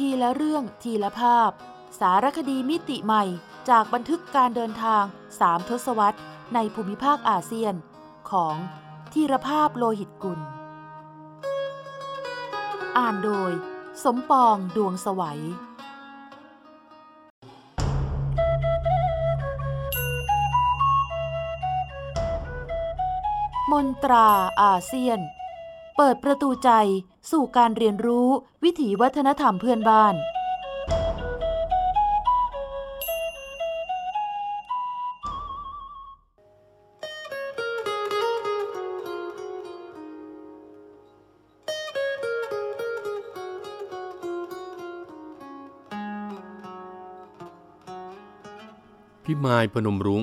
ทีละเรื่องทีละภาพ สารคดีมิติใหม่ จากบันทึกการเดินทางสามทศวรรษ ในภูมิภาคอาเซียน ของธีรภาพโลหิตกุล อ่านโดย สมปองดวงสวัยมนตราอาเซียน เปิดประตูใจ สู่การเรียนรู้วิถีวัฒนธรรมเพื่อนบ้าน พิมายพนมรุง้ง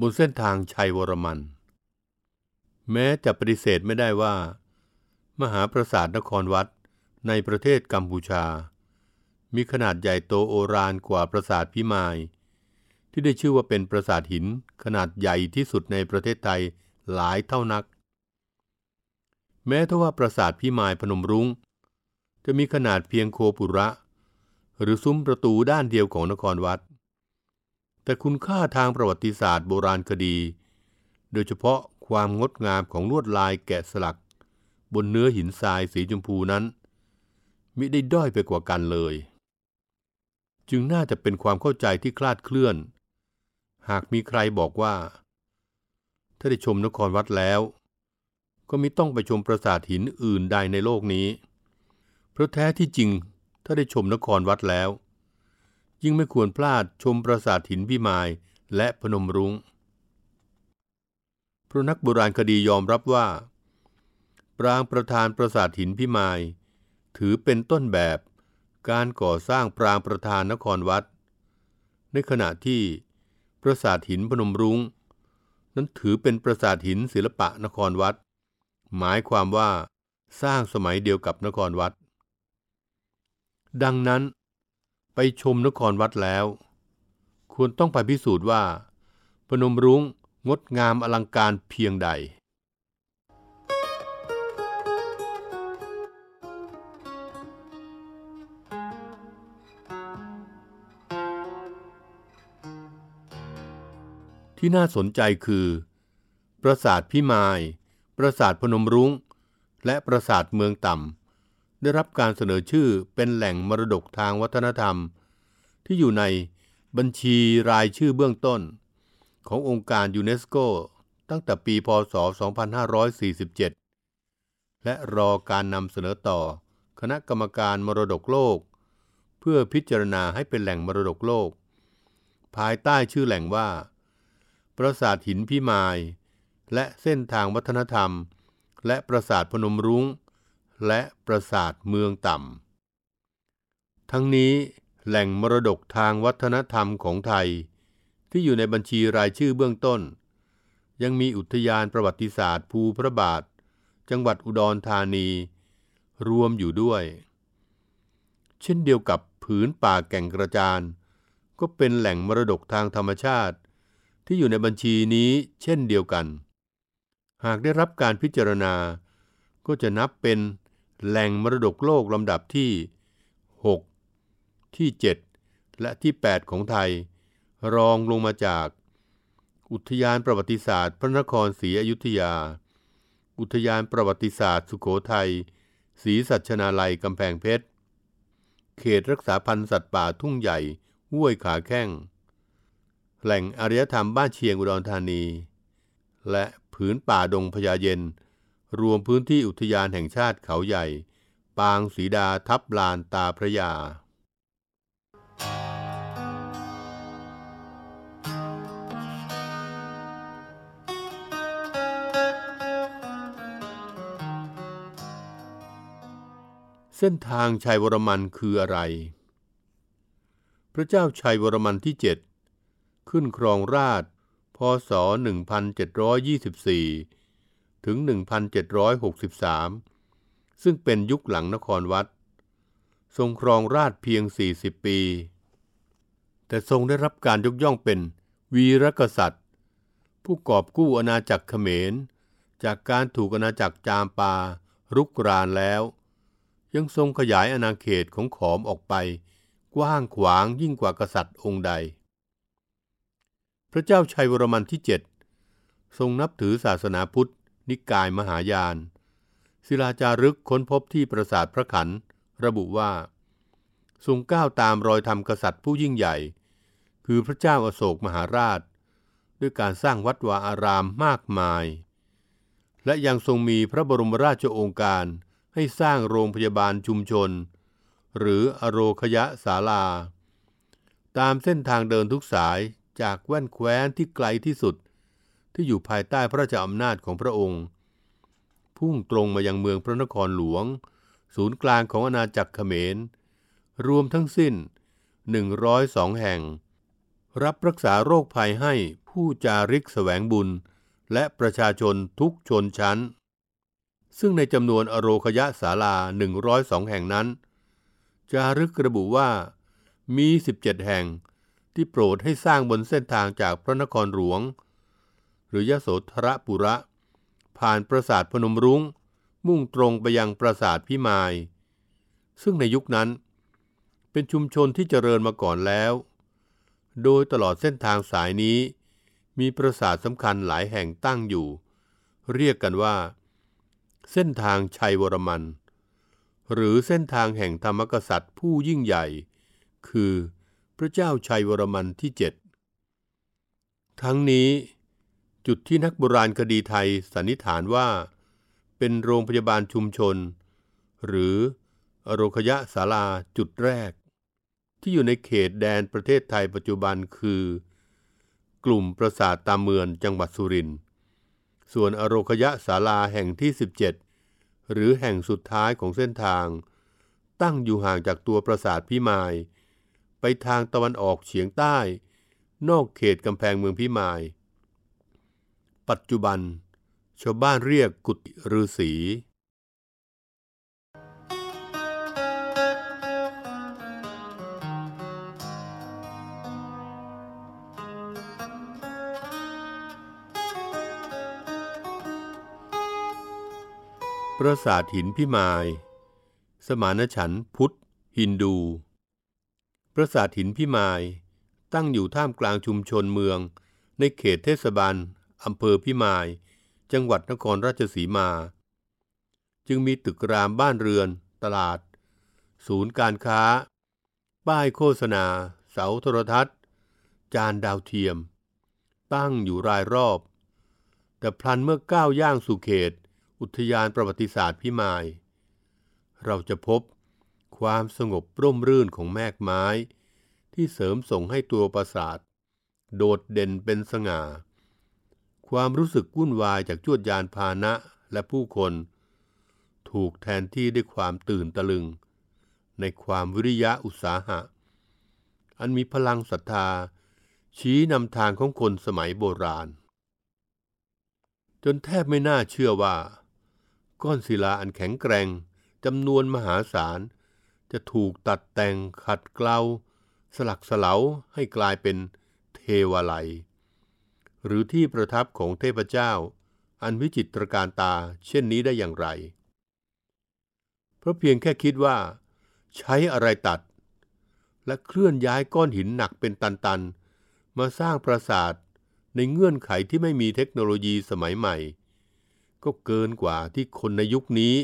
บนเส้นทางชัยวรมัน แม้จะปฏิเสธไม่ได้ว่า มหาปราสาทนครวัดในประเทศกัมพูชา มีขนาดใหญ่โตโอฬารกว่าปราสาทพิมาย ที่ได้ชื่อว่าเป็นปราสาทหินขนาดใหญ่ที่สุดในประเทศไทยหลายเท่านัก แม้ทว่าปราสาทพิมายพนมรุง้ง จะมีขนาดเพียงโคปุระ หรือซุ้มประตูด้านเดียวของนครวัด แต่คุณค่าทางประวัติศาสตร์โบราณคดี โดยเฉพาะความงดงามของลวดลายแกะสลัก บนเนื้อหินทรายสีชมพูนั้นมิได้ด้อยไปกว่ากันเลย จึงน่าจะเป็นความเข้าใจที่คลาดเคลื่อน หากมีใครบอกว่า ถ้าได้ชมนครวัดแล้ว ก็มิต้องไปชมปราสาทหินอื่นใดในโลกนี้ เพราะแท้ที่จริงถ้าได้ชมนครวัดแล้ว ยิ่งไม่ควรพลาดชมปราสาทหินพิมายและพนมรุง้งเพราะนักโบราณคดียอมรับว่า รางประธานปราสาทหินพิมาย ถือเป็นต้นแบบการก่อสร้างปรางประธานนครวัด ในขณะที่ปราสาทหินพนมรุง้ง นั้นถือเป็นปราสาทหินศิลปะนครวัด หมายความว่าสร้างสมัยเดียวกับนครวัด ดังนั้นไปชมนครวัดแล้ว ควรต้องไปพิสูจน์ว่า พนมรุ้งงดงามอลังการเพียงใด ที่น่าสนใจคือ ปราสาทพิมาย ปราสาทพนมรุง้ง และปราสาทเมืองต่ำ ได้รับการเสนอชื่อเป็นแหล่งมรดกทางวัฒนธรรม ที่อยู่ในบัญชีรายชื่อเบื้องต้น ขององค์การยูเนสโก ตั้งแต่ปี พศ 2547 และรอการนำเสนอต่อคณะกรรมการมรดกโลก เพื่อพิจารณาให้เป็นแหล่งมรดกโลก ภายใต้ชื่อแหล่งว่า ปราสาทหินพิมาย และเส้นทางวัฒนธรรม และปราสาทพนมรุง้ง และปราสาทเมืองต่ำ ทั้งนี้แหล่งมรดกทางวัฒนธรรมของไทย ที่อยู่ในบัญชีรายชื่อเบื้องต้น ยังมีอุทยานประวัติศาสตร์ภูพระบาท จังหวัดอุดรธานี รวมอยู่ด้วย เช่นเดียวกับผืนป่าแก่งกระจานก็เป็นแหล่งมรดกทางธรรมชาติ ที่อยู่ในบัญชีนี้เช่นเดียวกัน หากได้รับการพิจารณา ก็จะนับเป็นแหล่งมรดกโลกลำดับที่ 6 ที่ 7 และที่ 8 ของไทย รองลงมาจาก อุทยานประวัติศาสตร์ พระนครศรีอยุธยา อุทยานประวัติศาสตร์ สุโขทัยศรีสัชนาลัยกำแพงเพชร เขตรักษาพันธุ์สัตว์ป่าทุ่งใหญ่ห้วยขาแข้ง แหล่งอารยธรรมบ้านเชียงอุดรธานี และผืนป่าดงพญาเย็น รวมพื้นที่อุทยานแห่งชาติเขาใหญ่ ปางสีดาทับลานตาพระยา เส้นทางชัยวรมันคืออะไร พระเจ้าชัยวรมันที่7 ขึ้นครองราชพศ 1724 ถึง 1763 ซึ่งเป็นยุคหลังนครวัด ทรงครองราชเพียง 40 ปี แต่ทรงได้รับการยกย่องเป็นวีรกษัตริย์ ผู้กอบกู้อาณาจักรเขมร จากการถูกอาณาจักรจามปารุกรานแล้ว ยังทรงขยายอาณาเขตของขอมออกไป กว้างขวางยิ่งกว่ากษัตริย์องค์ใด พระเจ้าชัยวรมันที่เจ็ดทรงนับถือศาสนาพุทธ นิกายมหายาน ศิลาจารึกค้นพบที่ปราสาทพระขัน ระบุว่า ทรงก้าวตามรอยธรรมกษัตริย์ผู้ยิ่งใหญ่ คือพระเจ้าอาโศกมหาราช ด้วยการสร้างวัดวาอารามมากมาย และยังทรงมีพระบรมราชโองการให้สร้างโรงพยาบาลชุมชน หรืออโรคยะศาลา ตามเส้นทางเดินทุกสาย จากแว่นแคว้นที่ไกลที่สุด ที่อยู่ภายใต้พระราชอำนาจของพระองค์ พุ่งตรงมายังเมืองพระนครหลวง ศูนย์กลางของอาณาจักรเขมร รวมทั้งสิ้น 102 แห่ง รับรักษาโรคภัยให้ผู้จาริกแสวงบุญ และประชาชนทุกชนชั้น ซึ่งในจำนวนอโรคยะศาลา 102 แห่งนั้น จารึกระบุว่ามี 17 แห่ง ที่โปรดให้สร้างบนเส้นทางจากพระนครหลวง หรือยโสธรปุระ ผ่านปราสาทพนมรุง้ง มุ่งตรงไปยังปราสาทพิมาย ซึ่งในยุคนั้น เป็นชุมชนที่เจริญมาก่อนแล้ว โดยตลอดเส้นทางสายนี้ มีปราสาทสำคัญหลายแห่งตั้งอยู่ เรียกกันว่า เส้นทางชัยวรมัน หรือเส้นทางแห่งธรรมกษัตริย์ผู้ยิ่งใหญ่ คือ พระเจ้าชัยวรมันที่เจ็ดทั้งนี้จุดที่นักโบราณคดีไทยสันนิษฐานว่า เป็นโรงพยาบาลชุมชน หรืออโรคยะศาลาจุดแรก ที่อยู่ในเขตแดนประเทศไทยปัจจุบันคือ กลุ่มปราสาทตามเมืองจังหวัดสุรินทร์ส่วนอโรคยะศาลาแห่งที่ 17 หรือแห่งสุดท้ายของเส้นทาง ตั้งอยู่ห่างจากตัวปราสาทพิมาย ไปทางตะวันออกเฉียงใต้ นอกเขตกำแพงเมืองพิมาย ปัจจุบัน ชาวบ้านเรียกกุฏิฤาษีปราสาทหินพิมาย สมานฉันพุทธ ฮินดู ปราสาทหินพิมาย ตั้งอยู่ท่ามกลางชุมชนเมือง ในเขตเทศบาลอำเภอพิมาย จังหวัดนครราชสีมา จึงมีตึกรามบ้านเรือน ตลาด ศูนย์การค้า ป้ายโฆษณา เสาโทรทัศน์ จานดาวเทียม ตั้งอยู่รายรอบ แต่พลันเมื่อก้าวย่างสู่เขต อุทยานประวัติศาสตร์พิมาย เราจะพบ ความสงบร่มรื่นของแมกไม้ ที่เสริมส่งให้ตัวปราสาท โดดเด่นเป็นสง่า ความรู้สึกวุ่นวายจากจวดยานพาหนะและผู้คน ถูกแทนที่ด้วยความตื่นตะลึง ในความวิริยะอุตสาหะ อันมีพลังศรัทธา ชี้นำทางของคนสมัยโบราณ จนแทบไม่น่าเชื่อว่า ก้อนศิลาอันแข็งแกร่งจำนวนมหาศาล จะถูกตัดแต่งขัดเกลาสลักสลาให้กลายเป็นเทวาลัยหรือที่ประทับของเทพเจ้า อันวิจิตรการตาเช่นนี้ได้อย่างไร เพราะเพียงแค่คิดว่า ใช้อะไรตัด และเคลื่อนย้ายก้อนหินหนักเป็นตันๆ มาสร้างปราสาทในเงื่อนไขที่ไม่มีเทคโนโลยีสมัยใหม่ ก็เกินกว่าที่คนในยุคนี้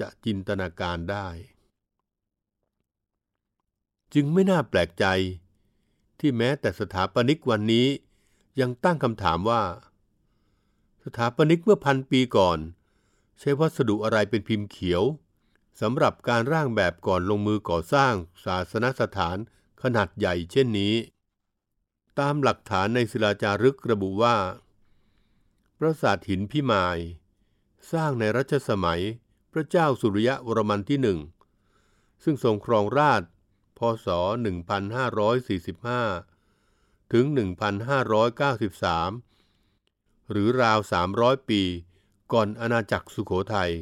จะจินตนาการได้ จึงไม่น่าแปลกใจ ที่แม้แต่สถาปนิกวันนี้ยังตั้งคำถามว่า สถาปนิกเมื่อพันปีก่อน ใช้วัสดุอะไรเป็นพิมพ์เขียวสำหรับการร่างแบบก่อนลงมือก่อสร้างศาสนสถานขนาดใหญ่เช่นนี้ ตามหลักฐานในศิลาจารึกระบุว่า ปราสาทหินพิมาย สร้างในรัชสมัยพระเจ้าสุริยะวรมันที่หนึ่งซึ่งทรงครองราช พศ 1545 ถึง 1593 หรือราว 300 ปี ก่อนอาณาจักรสุขโขทัย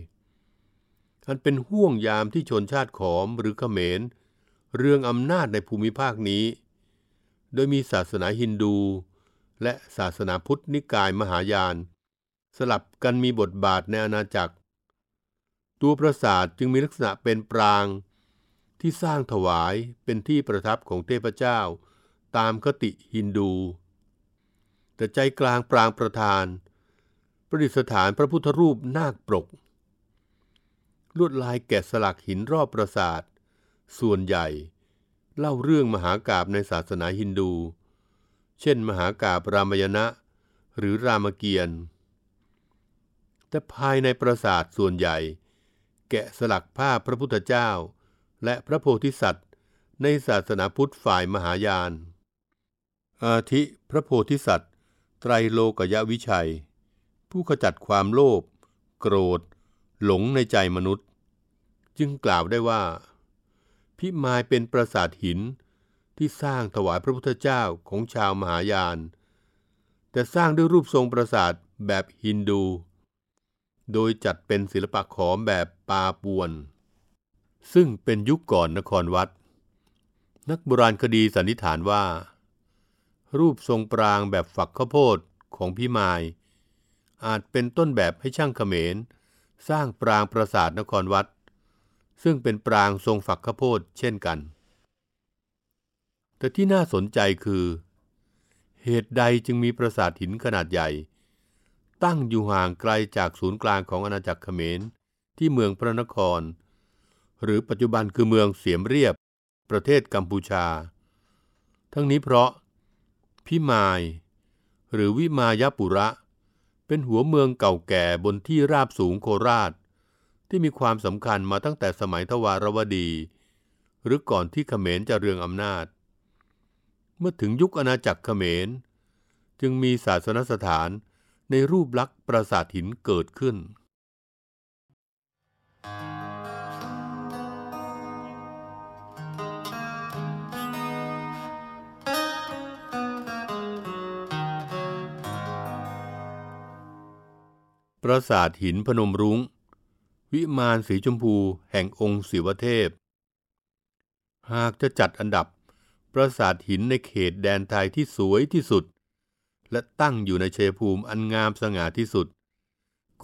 อันเป็นห่วงยามที่ชนชาติขอมหรือเขมร เรื่องอำนาจในภูมิภาคนี้ โดยมีศาสนาฮินดู และศาสนาพุทธนิกายมหายาน สลับกันมีบทบาทในอาณาจักร ตัวปราสาทจึงมีลักษณะเป็นปราง ที่สร้างถวายเป็นที่ประทับของเทพเจ้า ตามคติฮินดู แต่ใจกลางปรางประธาน ประดิษฐานพระพุทธรูปนาคปรก ลวดลายแกะสลักหินรอบปราสาท ส่วนใหญ่ เล่าเรื่องมหากาบในศาสนาฮินดู เช่น มหากาบรามยณะหรือรามเกียรติ์แต่ภายในปราสาทส่วนใหญ่ แกะสลักภาพพระพุทธเจ้า และพระโพธิสัตว์ ในศาสนาพุทธฝ่ายมหายาน อาทิพระโพธิสัตว์ ไตรโลกยวิชัย ผู้ขจัดความโลภโกรธ หลงในใจมนุษย์ จึงกล่าวได้ว่า พิมายเป็นปราสาทหินที่สร้างถวายพระพุทธเจ้าของชาวมหายาน แต่สร้างด้วยรูปทรงปราสาทแบบฮินดู โดยจัดเป็นศิลปะขอมแบบปาปวน ซึ่งเป็นยุคก่อนนครวัด นักโบราณคดีสันนิษฐานว่า รูปทรงปรางแบบฝักข้าวโพดของพิมาย อาจเป็นต้นแบบให้ช่างเขมร สร้างปรางปราสาทนครวัด ซึ่งเป็นปรางทรงฝักข้าวโพดเช่นกัน แต่ที่น่าสนใจคือ เหตุใดจึงมีปราสาทหินขนาดใหญ่ ตั้งอยู่ห่างไกลจากศูนย์กลางของอาณาจักรเขมรที่เมืองพระนคร หรือปัจจุบันคือเมืองเสียมเรียบ ประเทศกัมพูชา ทั้งนี้เพราะ พิมาย หรือวิมายปุระ เป็นหัวเมืองเก่าแก่บนที่ราบสูงโคราช ที่มีความสำคัญมาตั้งแต่สมัยทวารวดี หรือก่อนที่เขมรจะเรืองอำนาจ เมื่อถึงยุคอาณาจักรเขมร จึงมีศาสนสถานในรูปลักษณ์ปราสาทหินเกิดขึ้น ปราสาทหินพนมรุง้ง วิมานสีชมพูแห่งองค์ศิวเทพ หากจะจัดอันดับ ปราสาทหินในเขตแดนไทยที่สวยที่สุด และตั้งอยู่ในเชยภูมิอันงามสง่าที่สุด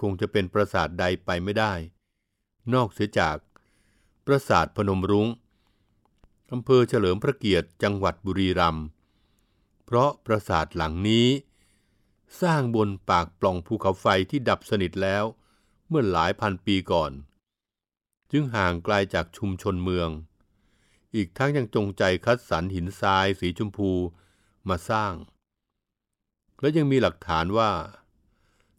คงจะเป็นปราสาทใดไปไม่ได้ นอกเสียจาก ปราสาทพนมรุง้งอำเภอเฉลิมพระเกียรติจังหวัดบุรีรัมย์เพราะปราสาทหลังนี้ สร้างบนปากปล่องภูเขาไฟที่ดับสนิทแล้ว เมื่อหลายพันปีก่อน จึงห่างไกลาจากชุมชนเมือง อีกทั้งยังจงใจคัดสรรหินทรายสีชมพูมาสร้าง และยังมีหลักฐานว่า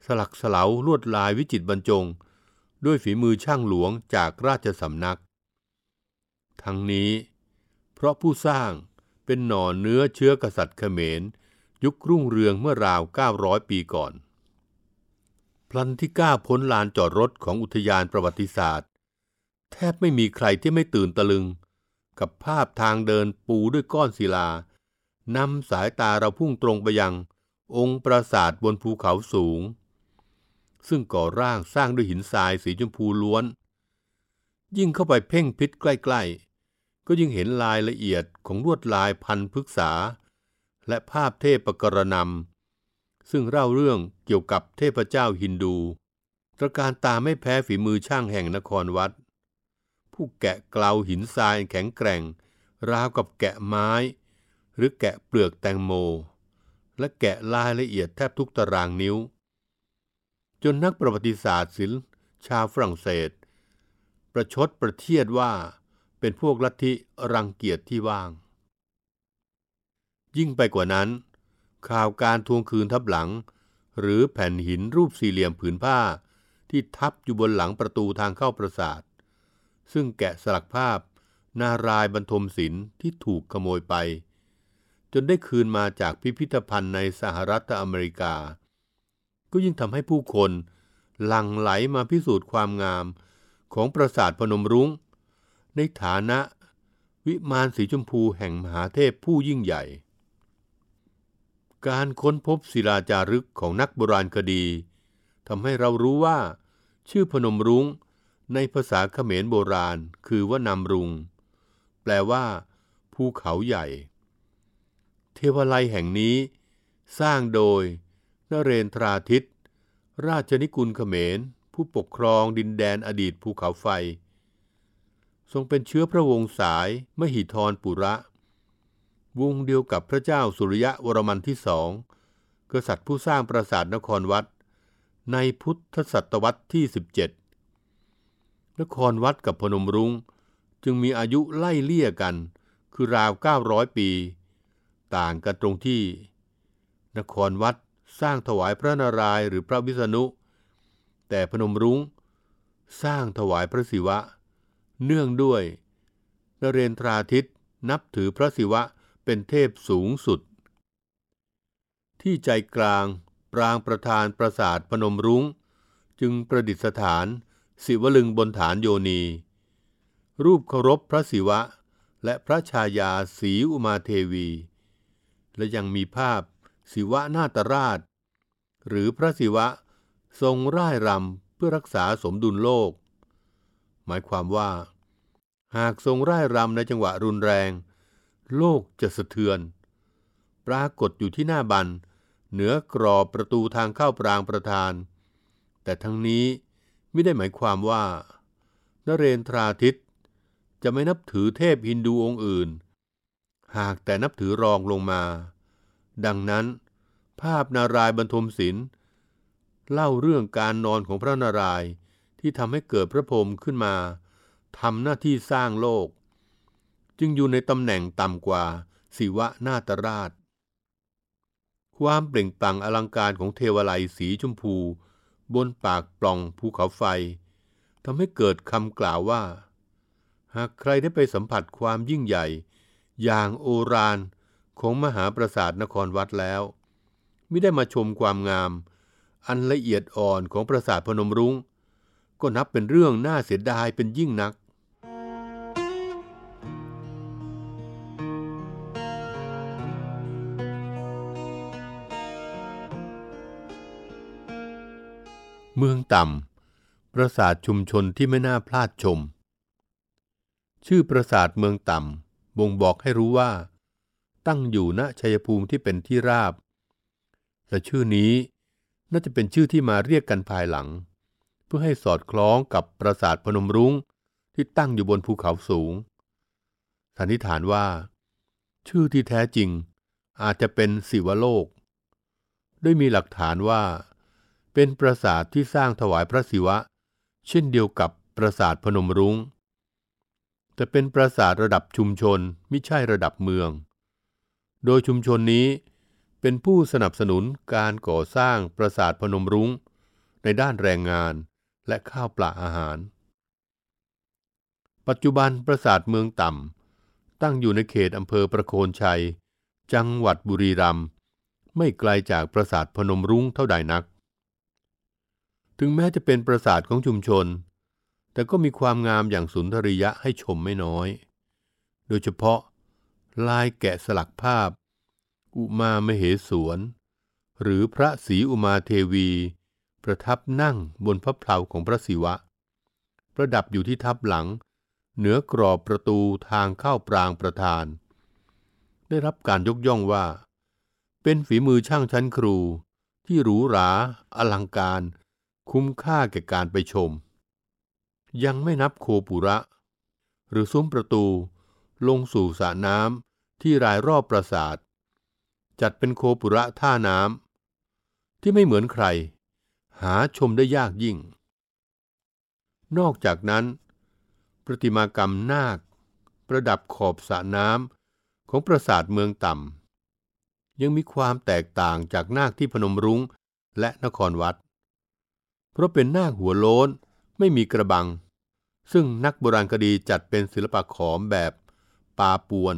สลักสลาวลวดลายวิจิตรบรรจง ด้วยฝีมือช่างหลวงจากราชสำนัก ทั้งนี้ เพราะผู้สร้างเป็นหน่อเนื้อเชื้อกษัตริย์เขมร ยุครุ่งเรืองเมื่อราว 900 ปีก่อน พลันที่ก้าพ้นลานจอดรถของอุทยานประวัติศาสตร์ แทบไม่มีใครที่ไม่ตื่นตะลึง กับภาพทางเดินปูด้วยก้อนศิลานำสายตาเราพุ่งตรงไปยังองค์ปราสาทบนภูเขาสูง ซึ่งก่อร่างสร้างด้วยหินทรายสีชมพูล้วน ยิ่งเข้าไปเพ่งพิษใกล้ ๆ ก็ยิ่งเห็นรายละเอียดของลวดลายพันพฤกษา และภาพเทพกรณำซึ่งเล่าเรื่องเกี่ยวกับเทพเจ้าฮินดู ตระการตาไม่แพ้ฝีมือช่างแห่งนครวัด ผู้แกะเกลาหินทรายแข็งแกร่ง ราวกับแกะไม้ หรือแกะเปลือกแตงโม และแกะรายละเอียดแทบทุกตารางนิ้ว จนนักประวัติศาสตร์ศิลป์ชาวฝรั่งเศส ประชดประเทียดว่าเป็นพวกลัทธิรังเกียจที่ว่าง ยิ่งไปกว่านั้น ข่าวการทวงคืนทับหลัง หรือแผ่นหินรูปสี่เหลี่ยมผืนผ้า ที่ทับอยู่บนหลังประตูทางเข้าปราสาท ซึ่งแกะสลักภาพนารายบรรทมศิลป์ที่ถูกขโมยไป จนได้คืนมาจากพิพิธภัณฑ์ในสหรัฐอเมริกา ก็ยิ่งทำให้ผู้คนหลั่งไหลมาพิสูจน์ความงามของปราสาทพนมรุง้ง ในฐานะวิมานสีชมพูแห่งมหาเทพผู้ยิ่งใหญ่ การค้นพบศิลาจารึกของนักโบราณคดีทำให้เรารู้ว่า ชื่อพนมรุง้ง ในภาษาเขมรโบราณ คือว่านำรุง แปลว่า ภูเขาใหญ่ เทวาลัยแห่งนี้ สร้างโดยนเรนทราทิต ราชนิกุลเขมร ผู้ปกครองดินแดนอดีตภูเขาไฟ ทรงเป็นเชื้อพระวงศ์สาย มหิธรปุระ วงเดียวกับพระเจ้าสุริยะวรมันที่สองกษัตริย์ผู้สร้างปราสาทนครวัด ในพุทธศตวรรษที่ 17 นครวัดกับพนมรุง้งจึงมีอายุไล่เลี่ยกัน คือราว 900 ปี ต่างกันตรงที่ นครวัดสร้างถวายพระนารายณ์หรือพระวิษณุ แต่พนมรุง้งสร้างถวายพระศิวะ เนื่องด้วยนเรนทราทิตนับถือพระศิวะ เป็นเทพสูงสุด ที่ใจกลางปรางประธานปราสาทพนมรุง้ง จึงประดิษฐานศิวลึงบนฐานโยนี รูปเคารพพระศิวะและพระชายาสีอุมาเทวี และยังมีภาพศิวะนาตราช หรือพระศิวะทรงร่ายรำเพื่อรักษาสมดุลโลก หมายความว่า หากทรงร่ายรำในจังหวะรุนแรง โลกจะสะเทือน ปรากฏอยู่ที่หน้าบัน เหนือกรอบประตูทางเข้าปรางประธาน แต่ทั้งนี้ไม่ได้หมายความว่านเรนทราทิตจะไม่นับถือเทพฮินดูองค์อื่น หากแต่นับถือรองลงมา ดังนั้น ภาพนารายณ์บรรทมศิลป์เล่าเรื่องการนอนของพระนารายณ์ที่ทำให้เกิดพระพรหมขึ้นมาทำหน้าที่สร้างโลก จึงอยู่ในตำแหน่งต่ำกว่าศิวะนาตราช ความเปล่งปลั่งอลังการของเทวไลสีชมพู บนปากปล่องภูเขาไฟทำให้เกิดคำกล่าวว่า หากใครได้ไปสัมผัสความยิ่งใหญ่ อย่างโอรานของมหาปราสาทนครวัดแล้วไม่ได้มาชมความงาม อันละเอียดอ่อนของปราสาทพนมรุง้ง ก็นับเป็นเรื่องน่าเสียดายเป็นยิ่งนัก เมืองต่ำ ปราสาทชุมชนที่ไม่น่าพลาดชม ชื่อปราสาทเมืองต่ำ บ่งบอกให้รู้ว่า ตั้งอยู่ณชัยภูมิที่เป็นที่ราบ แต่ชื่อนี้น่าจะเป็นชื่อที่มาเรียกกันภายหลัง เพื่อให้สอดคล้องกับปราสาทพนมรุ้งที่ตั้งอยู่บนภูเขาสูง สันนิษฐานว่า ชื่อที่แท้จริงอาจจะเป็นศิวโลก ด้วยมีหลักฐานว่า เป็นปราสาทที่สร้างถวายพระศิวะ เช่นเดียวกับปราสาทพนมรุง้ง แต่เป็นปราสาทระดับชุมชนไม่ใช่ระดับเมือง โดยชุมชนนี้เป็นผู้สนับสนุนการก่อสร้างปราสาทพนมรุง้ง ในด้านแรงงานและข้าวปลาอาหาร ปัจจุบันปราสาทเมืองต่ำตั้งอยู่ในเขตอำเภอประโคนชัย จังหวัดบุรีรัมย์ไม่ไกลจากปราสาทพนมรุ้งเท่าใดนัก ถึงแม้จะเป็นปราสาทของชุมชน แต่ก็มีความงามอย่างสุนทรียะให้ชมไม่น้อย โดยเฉพาะ ลายแกะสลักภาพ อุมามเหสวน หรือพระศรีอุมาเทวี ประทับนั่งบนพระเพลาของพระศิวะ ประดับอยู่ที่ทับหลัง เหนือกรอบประตูทางเข้าปรางประธาน ได้รับการยกย่องว่า เป็นฝีมือช่างชั้นครูที่หรูหรา อลังการ คุ้มค่าแก่การไปชม ยังไม่นับโคปุระ หรือซุ้มประตูลงสู่สระน้ำที่รายรอบปราสาท จัดเป็นโคปุระท่าน้ำที่ไม่เหมือนใคร หาชมได้ยากยิ่ง นอกจากนั้น ประติมากรรมนาค ประดับขอบสระน้ำของปราสาทเมืองต่ำยังมีความแตกต่างจากนาคที่พนมรุ้งและนครวัด เพราะเป็นนาคหัวโล้นไม่มีกระบัง ซึ่งนักโบราณคดีจัดเป็นศิลปะขอมแบบปาปวน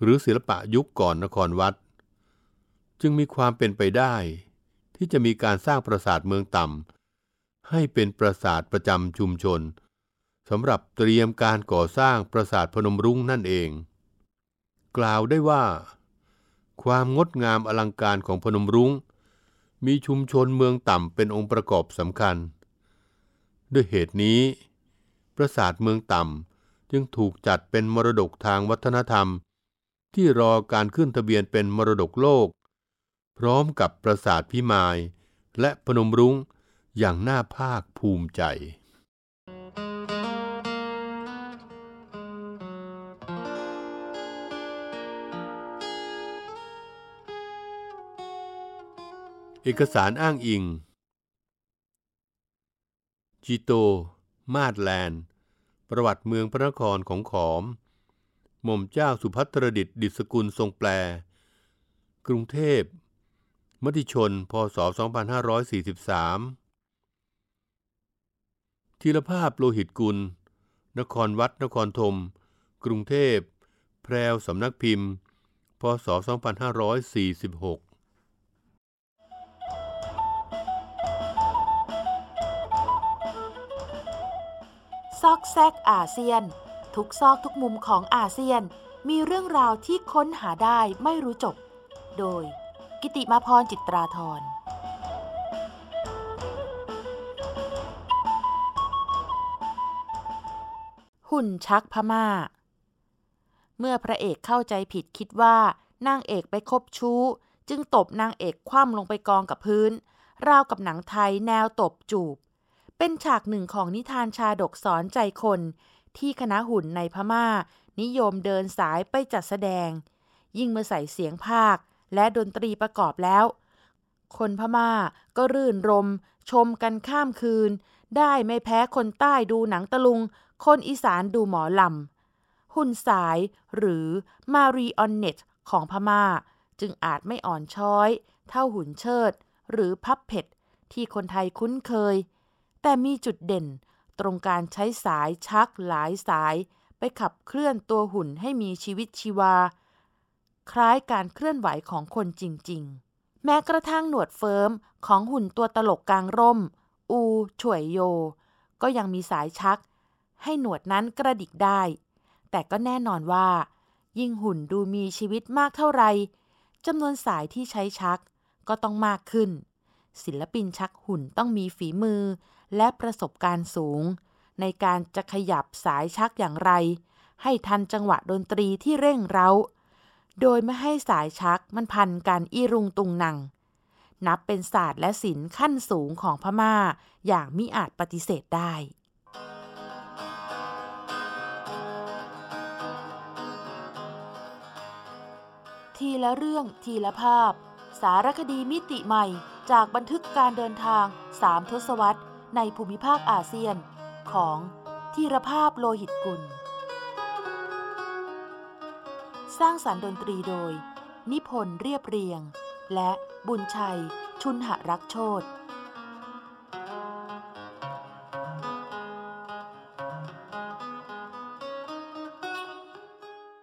หรือศิลปะยุคก่อนนครวัด จึงมีความเป็นไปได้ ที่จะมีการสร้างปราสาทเมืองต่ำให้เป็นปราสาทประจำชุมชนสำหรับเตรียมการก่อสร้างปราสาทพนมรุ้งนั่นเอง กล่าวได้ว่า ความงดงามอลังการของพนมรุ้ง มีชุมชนเมืองต่ำเป็นองค์ประกอบสำคัญ ด้วยเหตุนี้ ปราสาทเมืองต่ำจึงถูกจัดเป็นมรดกทางวัฒนธรรม ที่รอการขึ้นทะเบียนเป็นมรดกโลก พร้อมกับปราสาทพิมาย และพนมรุ้งอย่างน่าภาคภูมิใจ เอกสารอ้างอิงจิโต มาดแลนด์ ประวัติเมืองพระนครของขอม หม่อมเจ้าสุพัทรดิษฐ์ดิษกุลทรงแปล กรุงเทพ มติชน พศ 2543ธีรภาพโลหิตกุล นครวัดนครธม กรุงเทพ แพรวสำนักพิมพ์ พศ 2546 ซอกแซกอาเซียน ทุกซอกทุกมุมของอาเซียน มีเรื่องราวที่ค้นหาได้ไม่รู้จบ โดย กิติมาพรจิตราธรหุ่นชักพม่า เมื่อพระเอกเข้าใจผิดคิดว่านางเอกไปคบชู้ จึงตบนางเอกคว่ำลงไปกองกับพื้น ราวกับหนังไทยแนวตบจูบ เป็นฉากหนึ่งของนิทานชาดกสอนใจคน ที่คณะหุ่นในพม่า นิยมเดินสายไปจัดแสดง ยิ่งเมื่อใส่เสียงภาค และดนตรีประกอบแล้ว คนพม่าก็รื่นรม ชมกันข้ามคืน ได้ไม่แพ้คนใต้ดูหนังตะลุง คนอีสานดูหมอลำ หุ่นสายหรือมารีออนเนตของพม่า จึงอาจไม่อ่อนช้อย เท่าหุ่นเชิด หรือพับเผ็ดที่คนไทยคุ้นเคย แต่มีจุดเด่นตรงการใช้สายชักหลายสาย ไปขับเคลื่อนตัวหุ่นให้มีชีวิตชีวา คล้ายการเคลื่อนไหวของคนจริง ๆ แม้กระทั่งหนวดเฟิร์มของหุ่นตัวตลกกลางร่ม อูช่วยโย ก็ยังมีสายชัก ให้หนวดนั้นกระดิกได้ แต่ก็แน่นอนว่า ยิ่งหุ่นดูมีชีวิตมากเท่าไรจำนวนสายที่ใช้ชักก็ต้องมากขึ้น ศิลปินชักหุ่นต้องมีฝีมือ และประสบการณ์สูง ในการจะขยับสายชักอย่างไร ให้ทันจังหวะดนตรีที่เร่งเร้า โดยไม่ให้สายชักมันพันกันอีรุงตุงนัง นับเป็นศาสตร์และศิลป์ขั้นสูงของพม่าอย่างมิอาจปฏิเสธได้ทีละเรื่องทีละภาพ สารคดีมิติใหม่จากบันทึกการเดินทางสามทศวรรษ ในภูมิภาคอาเซียนของธีรภาพโลหิตกุล สร้างสารรค์ดนตรีโดย นิพนธ์เรียบเรียง และบุญชัย ชุนหรักโชต